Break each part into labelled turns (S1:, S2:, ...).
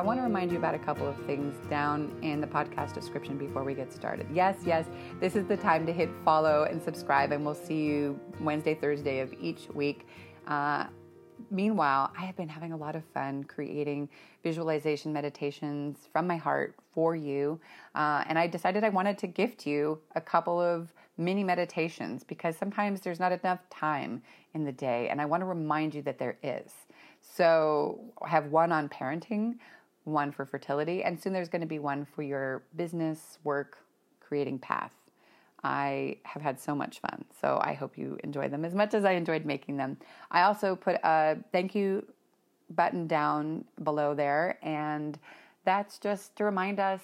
S1: I want to remind you about a couple of things down in the podcast description before we get started. Yes, yes, this is the time to hit follow and subscribe, and we'll see you Wednesday, Thursday of each week. Uh, meanwhile, I have been having a lot of fun creating visualization meditations from my heart for you. Uh, and I decided I wanted to gift you a couple of mini meditations because sometimes there's not enough time in the day. And I want to remind you that there is. So I have one on parenting, one for fertility, and soon there's going to be one for your business, work, creating path. I have had so much fun. So I hope you enjoy them as much as I enjoyed making them. I also put a thank you button down below there, and that's just to remind us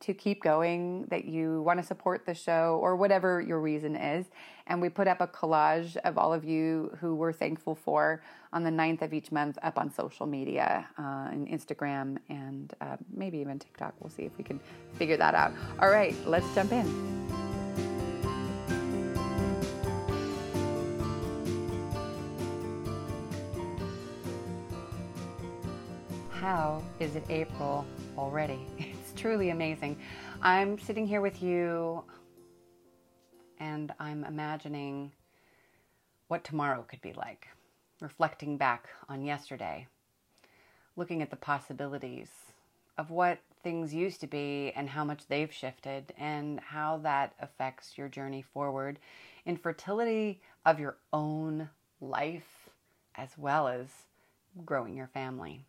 S1: to keep going, that you want to support the show or whatever your reason is. And we put up a collage of all of you who we're thankful for on the 9th of each month up on social media, uh, Instagram, and uh, maybe even TikTok. We'll see if we can figure that out. All right, let's jump in. How is it April already? Truly amazing. I'm sitting here with you and I'm imagining what tomorrow could be like, reflecting back on yesterday, looking at the possibilities of what things used to be and how much they've shifted and how that affects your journey forward in fertility of your own life as well as growing your family.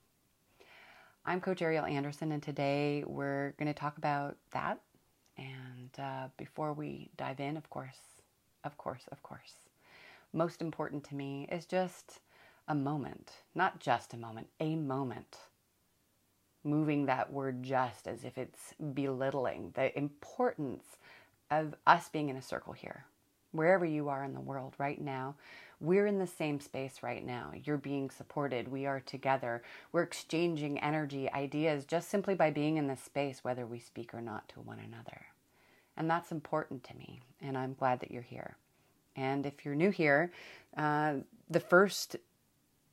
S1: I'm Coach Ariel Andersson, and today we're going to talk about that. And uh, before we dive in, of course, of course, of course, most important to me is just a moment, not just a moment, a moment. Moving that word just as if it's belittling the importance of us being in a circle here, wherever you are in the world right now, we're in the same space right now. You're being supported. We are together. We're exchanging energy, ideas, just simply by being in this space, whether we speak or not to one another. And that's important to me. And I'm glad that you're here. And if you're new here, uh, the first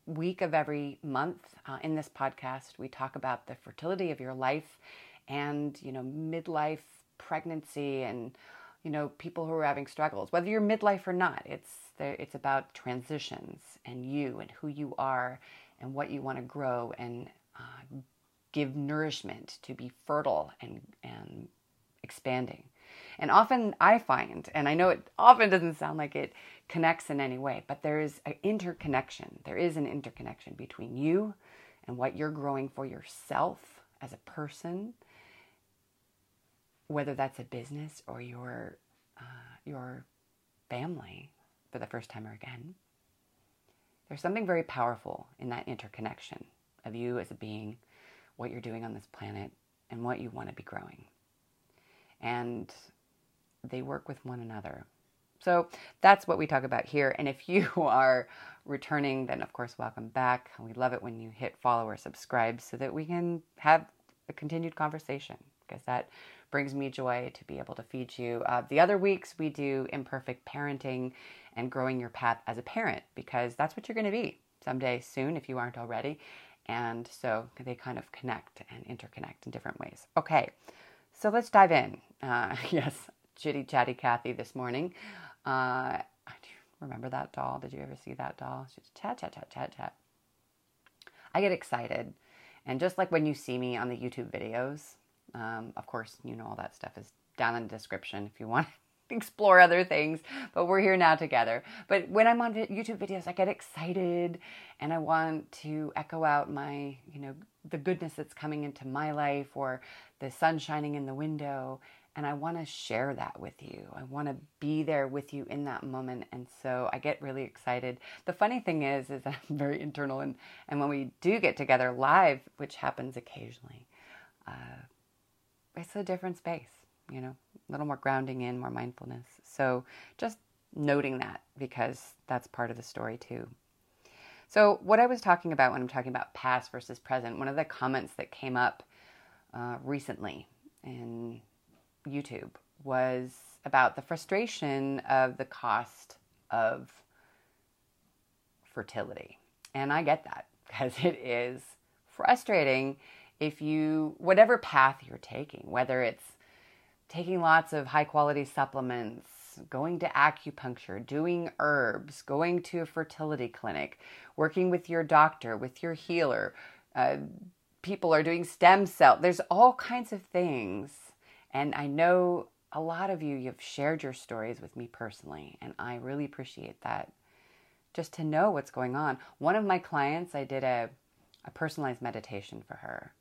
S1: week of every month uh, in this podcast, we talk about the fertility of your life and, you know, midlife pregnancy and you know people who are having struggles whether you're midlife or not it's it's about transitions and you and who you are and what you want to grow and uh, give nourishment to be fertile and and expanding. And often i find and i know it often doesn't sound like it connects in any way but there is an interconnection there is an interconnection between you and what you're growing for yourself as a person whether that's a business or your uh, your family for the first time or again. There's something very powerful in that interconnection of you as a being, what you're doing on this planet, and what you want to be growing. And they work with one another. So that's what we talk about here. And if you are returning, then of course, welcome back. We love it when you hit follow or subscribe so that we can have a continued conversation because that brings me joy to be able to feed you. Uh, the other weeks, we do imperfect parenting and growing your path as a parent because that's what you're going to be someday soon if you aren't already. And so they kind of connect and interconnect in different ways. Okay, so let's dive in. Uh, yes, chitty chatty Kathy this morning. Uh, remember that doll? Did you ever see that doll? She's chat, chat, chat, chat, chat. I get excited. And just like when you see me on the YouTube videos, um, of course, you know all that stuff is down in the description if you want to explore other things. But we're here now together. But when I'm on YouTube videos, I get excited and I want to echo out my, you know, the goodness that's coming into my life or the sun shining in the window. And I want to share that with you. I want to be there with you in that moment. And so I get really excited. The funny thing is, is I'm very internal. And, and when we do get together live, which happens occasionally, uh, it's a different space, you know, a little more grounding in, more mindfulness. So just noting that because that's part of the story too. So, what I was talking about when I'm talking about past versus present, one of the comments that came up uh, recently in YouTube was about the frustration of the cost of fertility. And I get that because it is frustrating if you, whatever path you're taking, whether it's taking lots of high quality supplements, going to acupuncture, doing herbs, going to a fertility clinic, working with your doctor, with your healer. Uh, people are doing stem cell. There's all kinds of things. And I know a lot of you, you've shared your stories with me personally, and I really appreciate that. Just to know what's going on. One of my clients, I did a, a personalized meditation for her.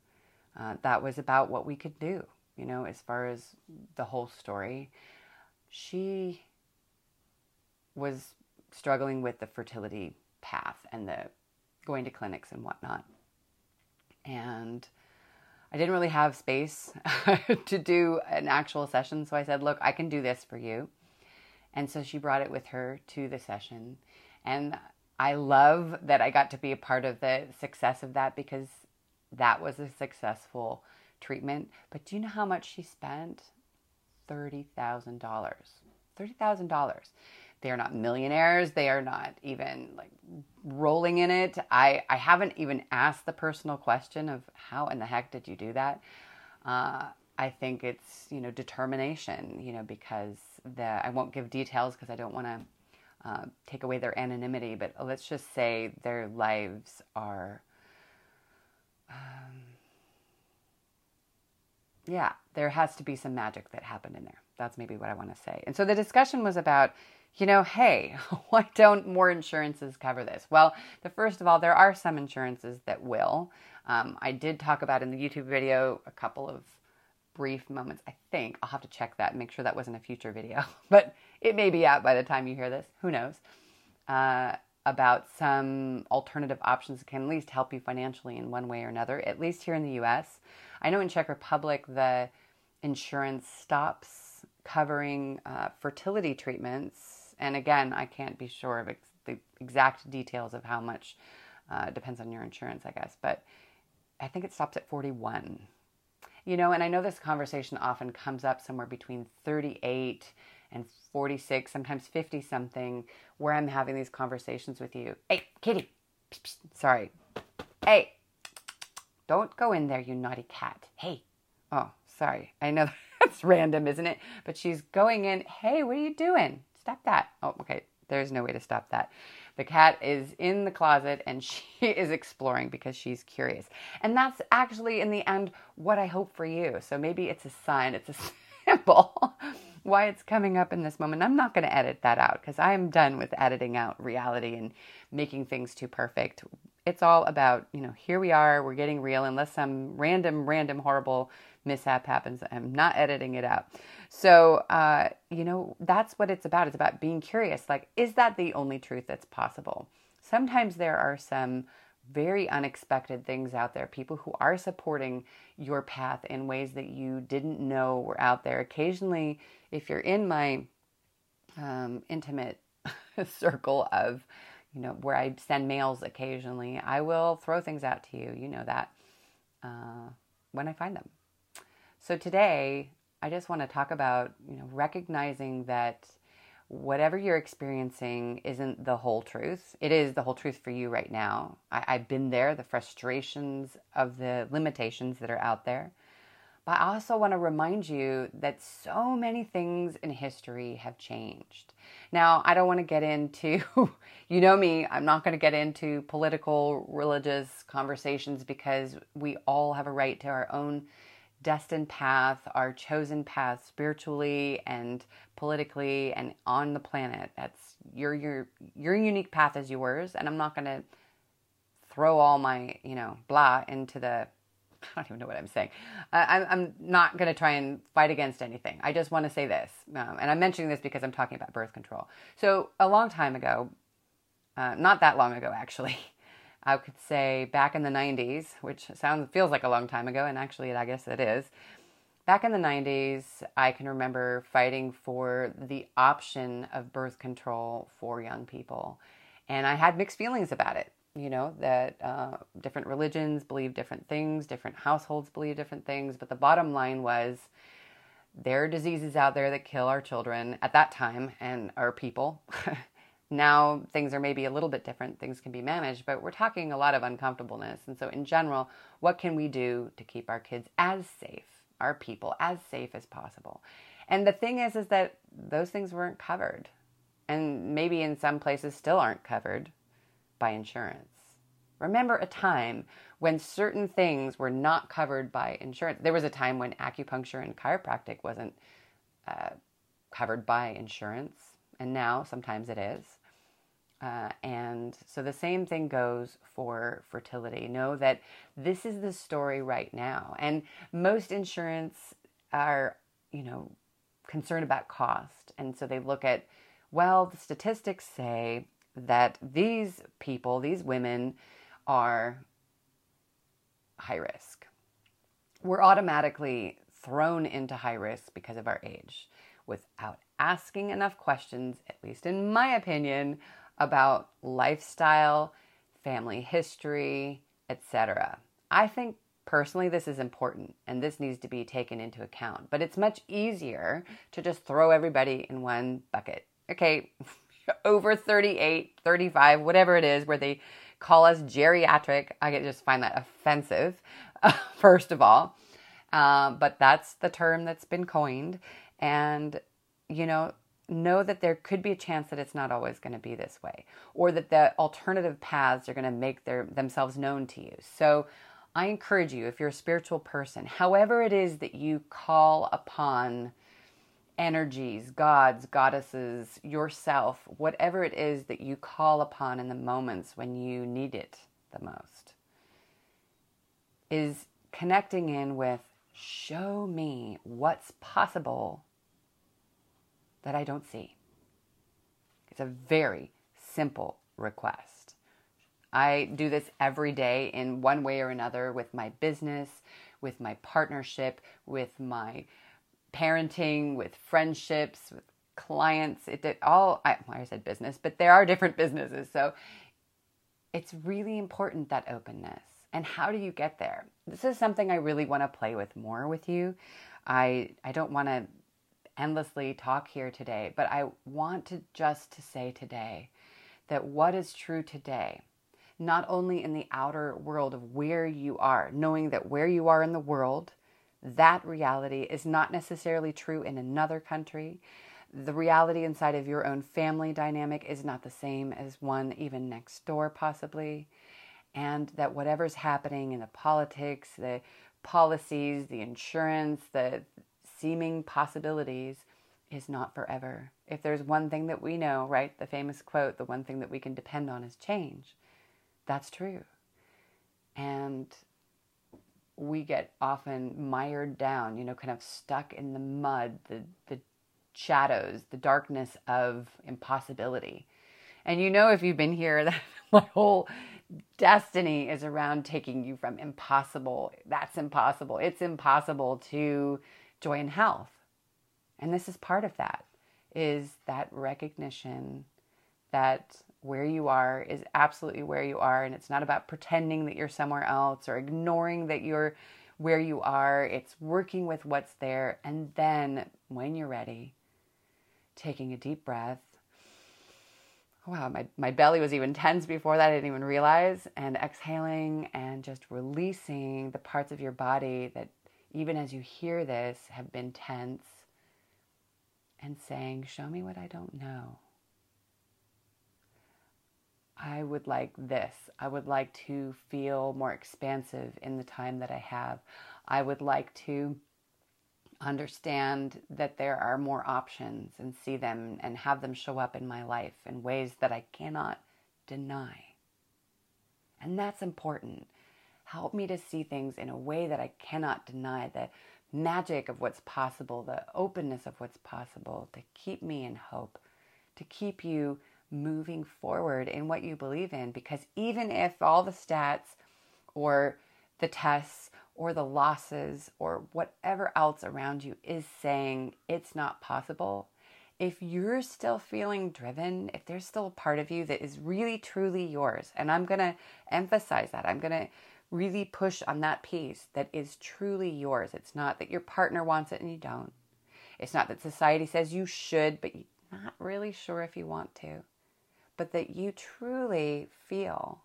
S1: Uh, that was about what we could do, you know, as far as the whole story she was struggling with the fertility path and the going to clinics and whatnot. And I didn't really have space to do an actual session. So I said, Look, I can do this for you. And so she brought it with her to the session. And I love that I got to be a part of the success of that because that was a successful treatment. But do you know how much she spent? $30,000. $30,000. They are not millionaires. They are not even like rolling in it. I, I haven't even asked the personal question of how in the heck did you do that? Uh, I think it's, you know, determination, you know, because the, I won't give details because I don't want to uh, take away their anonymity, but let's just say their lives are, um, yeah, there has to be some magic that happened in there. That's maybe what I want to say. And so the discussion was about, you know, hey, why don't more insurances cover this? Well, the first of all, there are some insurances that will. Um, I did talk about in the YouTube video a couple of brief moments. I think I'll have to check that and make sure that wasn't a future video, but it may be out by the time you hear this. Who knows? Uh, about some alternative options that can at least help you financially in one way or another, at least here in the US. I know in Czech Republic, the insurance stops covering uh, fertility treatments. And again, I can't be sure of ex- the exact details of how much. Uh, depends on your insurance, I guess. But I think it stops at 41. You know, and I know this conversation often comes up somewhere between 38 and 46, sometimes 50 something, where I'm having these conversations with you. Hey, kitty. Sorry. Hey, don't go in there, you naughty cat. Hey. Oh, sorry. I know that's random, isn't it? But she's going in. Hey, what are you doing? Stop that. Oh, okay. There's no way to stop that. The cat is in the closet and she is exploring because she's curious. And that's actually, in the end, what I hope for you. So maybe it's a sign, it's a symbol why it's coming up in this moment. I'm not going to edit that out because I'm done with editing out reality and making things too perfect. It's all about, you know, here we are, we're getting real, unless some random, random, horrible mishap happens. I'm not editing it out. So, uh, you know, that's what it's about. It's about being curious. Like, is that the only truth that's possible? Sometimes there are some very unexpected things out there, people who are supporting your path in ways that you didn't know were out there. Occasionally, if you're in my um, intimate circle of, you know, where I send mails occasionally, I will throw things out to you. You know that uh, when I find them. So today, I just want to talk about, you know, recognizing that whatever you're experiencing isn't the whole truth. It is the whole truth for you right now. I, have been there, the frustrations of the limitations that are out there. But I also want to remind you that so many things in history have changed. Now, I don't want to get into, you know me, I'm not going to get into political, religious conversations because we all have a right to our own destined path, our chosen path spiritually and politically and on the planet. That's your your your unique path is yours, and I'm not going to throw all my you know blah into the. I don't even know what I'm saying. I'm, I'm not going to try and fight against anything. I just want to say this, um, and I'm mentioning this because I'm talking about birth control. So a long time ago, uh, not that long ago actually. I could say back in the 90s, which sounds feels like a long time ago, and actually, I guess it is. back in the 90s, I can remember fighting for the option of birth control for young people. And I had mixed feelings about it. You know, that uh, different religions believe different things, different households believe different things. But the bottom line was there are diseases out there that kill our children at that time and our people. now things are maybe a little bit different. Things can be managed, but we're talking a lot of uncomfortableness. And so, in general, what can we do to keep our kids as safe? our people as safe as possible. And the thing is, is that those things weren't covered, and maybe in some places still aren't covered by insurance. Remember a time when certain things were not covered by insurance. There was a time when acupuncture and chiropractic wasn't uh, covered by insurance, and now sometimes it is. Uh, and so the same thing goes for fertility. Know that this is the story right now. And most insurance are, you know, concerned about cost. And so they look at, well, the statistics say that these people, these women, are high risk. We're automatically thrown into high risk because of our age without asking enough questions, at least in my opinion, about lifestyle, family history, etc. I think personally this is important and this needs to be taken into account, but it's much easier to just throw everybody in one bucket. Okay, over 38, 35, whatever it is, where they call us geriatric. I just find that offensive, first of all. Uh, but that's the term that's been coined. And, you know, know that there could be a chance that it's not always going to be this way or that the alternative paths are going to make their themselves known to you. So I encourage you if you're a spiritual person, however it is that you call upon energies, gods, goddesses, yourself, whatever it is that you call upon in the moments when you need it the most, is connecting in with show me what's possible that I don't see. It's a very simple request. I do this every day in one way or another with my business, with my partnership, with my parenting, with friendships, with clients. It did all, I, well, I said business, but there are different businesses. So it's really important that openness. And how do you get there? This is something I really want to play with more with you. I, I don't want to endlessly talk here today, but I want to just to say today that what is true today, not only in the outer world of where you are, knowing that where you are in the world, that reality is not necessarily true in another country. The reality inside of your own family dynamic is not the same as one even next door, possibly. And that whatever's happening in the politics, the policies, the insurance, the seeming possibilities is not forever. If there's one thing that we know, right, the famous quote, the one thing that we can depend on is change, that's true. And we get often mired down, you know, kind of stuck in the mud, the, the shadows, the darkness of impossibility. And you know, if you've been here, that my whole destiny is around taking you from impossible. That's impossible. It's impossible to joy and health. And this is part of that is that recognition that where you are is absolutely where you are and it's not about pretending that you're somewhere else or ignoring that you're where you are. It's working with what's there and then when you're ready, taking a deep breath. Wow, my, my belly was even tense before that. I didn't even realize. And exhaling and just releasing the parts of your body that even as you hear this, have been tense and saying, Show me what I don't know. I would like this. I would like to feel more expansive in the time that I have. I would like to understand that there are more options and see them and have them show up in my life in ways that I cannot deny. And that's important. Help me to see things in a way that I cannot deny the magic of what's possible, the openness of what's possible, to keep me in hope, to keep you moving forward in what you believe in. Because even if all the stats or the tests or the losses or whatever else around you is saying it's not possible, if you're still feeling driven, if there's still a part of you that is really truly yours, and I'm going to emphasize that, I'm going to really push on that piece that is truly yours. It's not that your partner wants it and you don't. It's not that society says you should, but you're not really sure if you want to. But that you truly feel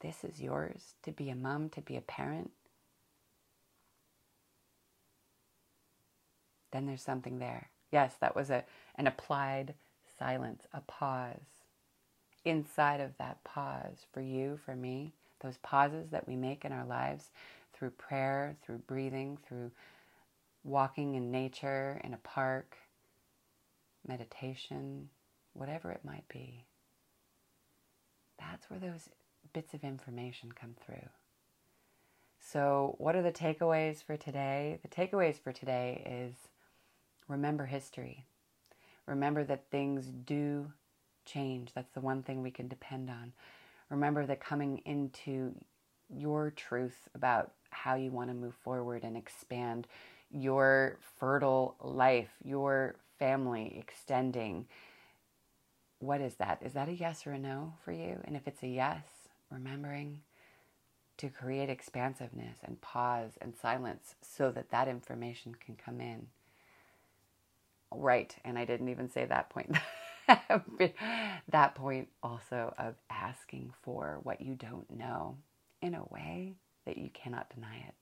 S1: this is yours to be a mom, to be a parent. Then there's something there. Yes, that was a, an applied silence, a pause. Inside of that pause, for you, for me, those pauses that we make in our lives through prayer, through breathing, through walking in nature, in a park, meditation, whatever it might be. That's where those bits of information come through. So, what are the takeaways for today? The takeaways for today is remember history. Remember that things do change. That's the one thing we can depend on. Remember that coming into your truth about how you want to move forward and expand your fertile life, your family extending. What is that? Is that a yes or a no for you? And if it's a yes, remembering to create expansiveness and pause and silence so that that information can come in. Right, and I didn't even say that point. that point also of asking for what you don't know in a way that you cannot deny it.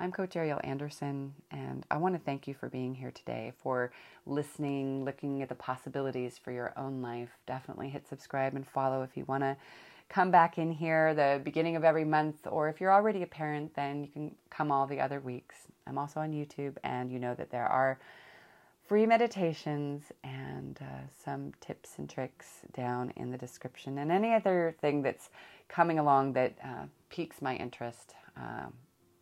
S1: I'm Coach Ariel Andersson, and I want to thank you for being here today, for listening, looking at the possibilities for your own life. Definitely hit subscribe and follow if you want to come back in here the beginning of every month, or if you're already a parent, then you can come all the other weeks. I'm also on YouTube, and you know that there are free meditations and uh, some tips and tricks down in the description, and any other thing that's coming along that uh, piques my interest. Um,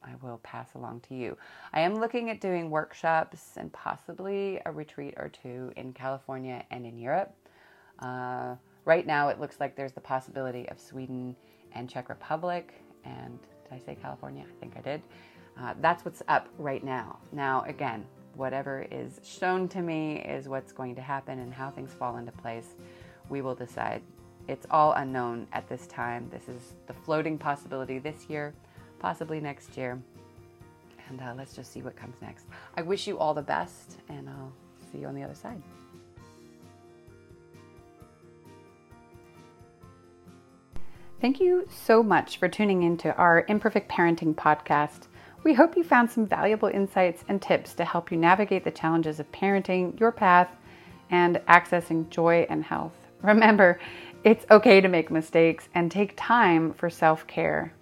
S1: I will pass along to you. I am looking at doing workshops and possibly a retreat or two in California and in Europe. Uh, right now, it looks like there's the possibility of Sweden and Czech Republic. And did I say California? I think I did. Uh, that's what's up right now. Now, again, whatever is shown to me is what's going to happen and how things fall into place. We will decide. It's all unknown at this time. This is the floating possibility this year, possibly next year. And uh, let's just see what comes next. I wish you all the best, and I'll see you on the other side. Thank you so much for tuning into our Imperfect Parenting podcast. We hope you found some valuable insights and tips to help you navigate the challenges of parenting, your path, and accessing joy and health. Remember, it's okay to make mistakes and take time for self care.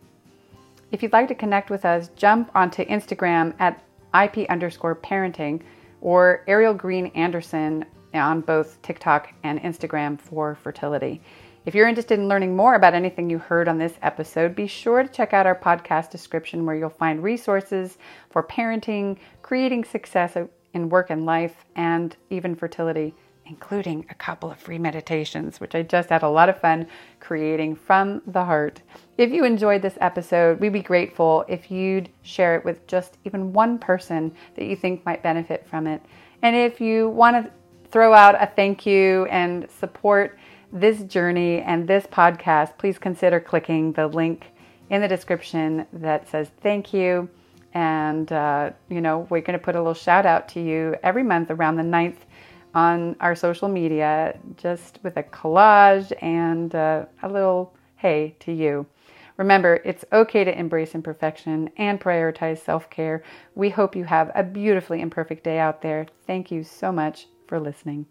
S1: If you'd like to connect with us, jump onto Instagram at IP underscore parenting or Ariel Green Andersson on both TikTok and Instagram for fertility. If you're interested in learning more about anything you heard on this episode, be sure to check out our podcast description where you'll find resources for parenting, creating success in work and life, and even fertility, including a couple of free meditations, which I just had a lot of fun creating from the heart. If you enjoyed this episode, we'd be grateful if you'd share it with just even one person that you think might benefit from it. And if you want to throw out a thank you and support, this journey and this podcast, please consider clicking the link in the description that says thank you. And, uh, you know, we're going to put a little shout out to you every month around the 9th on our social media, just with a collage and uh, a little hey to you. Remember, it's okay to embrace imperfection and prioritize self care. We hope you have a beautifully imperfect day out there. Thank you so much for listening.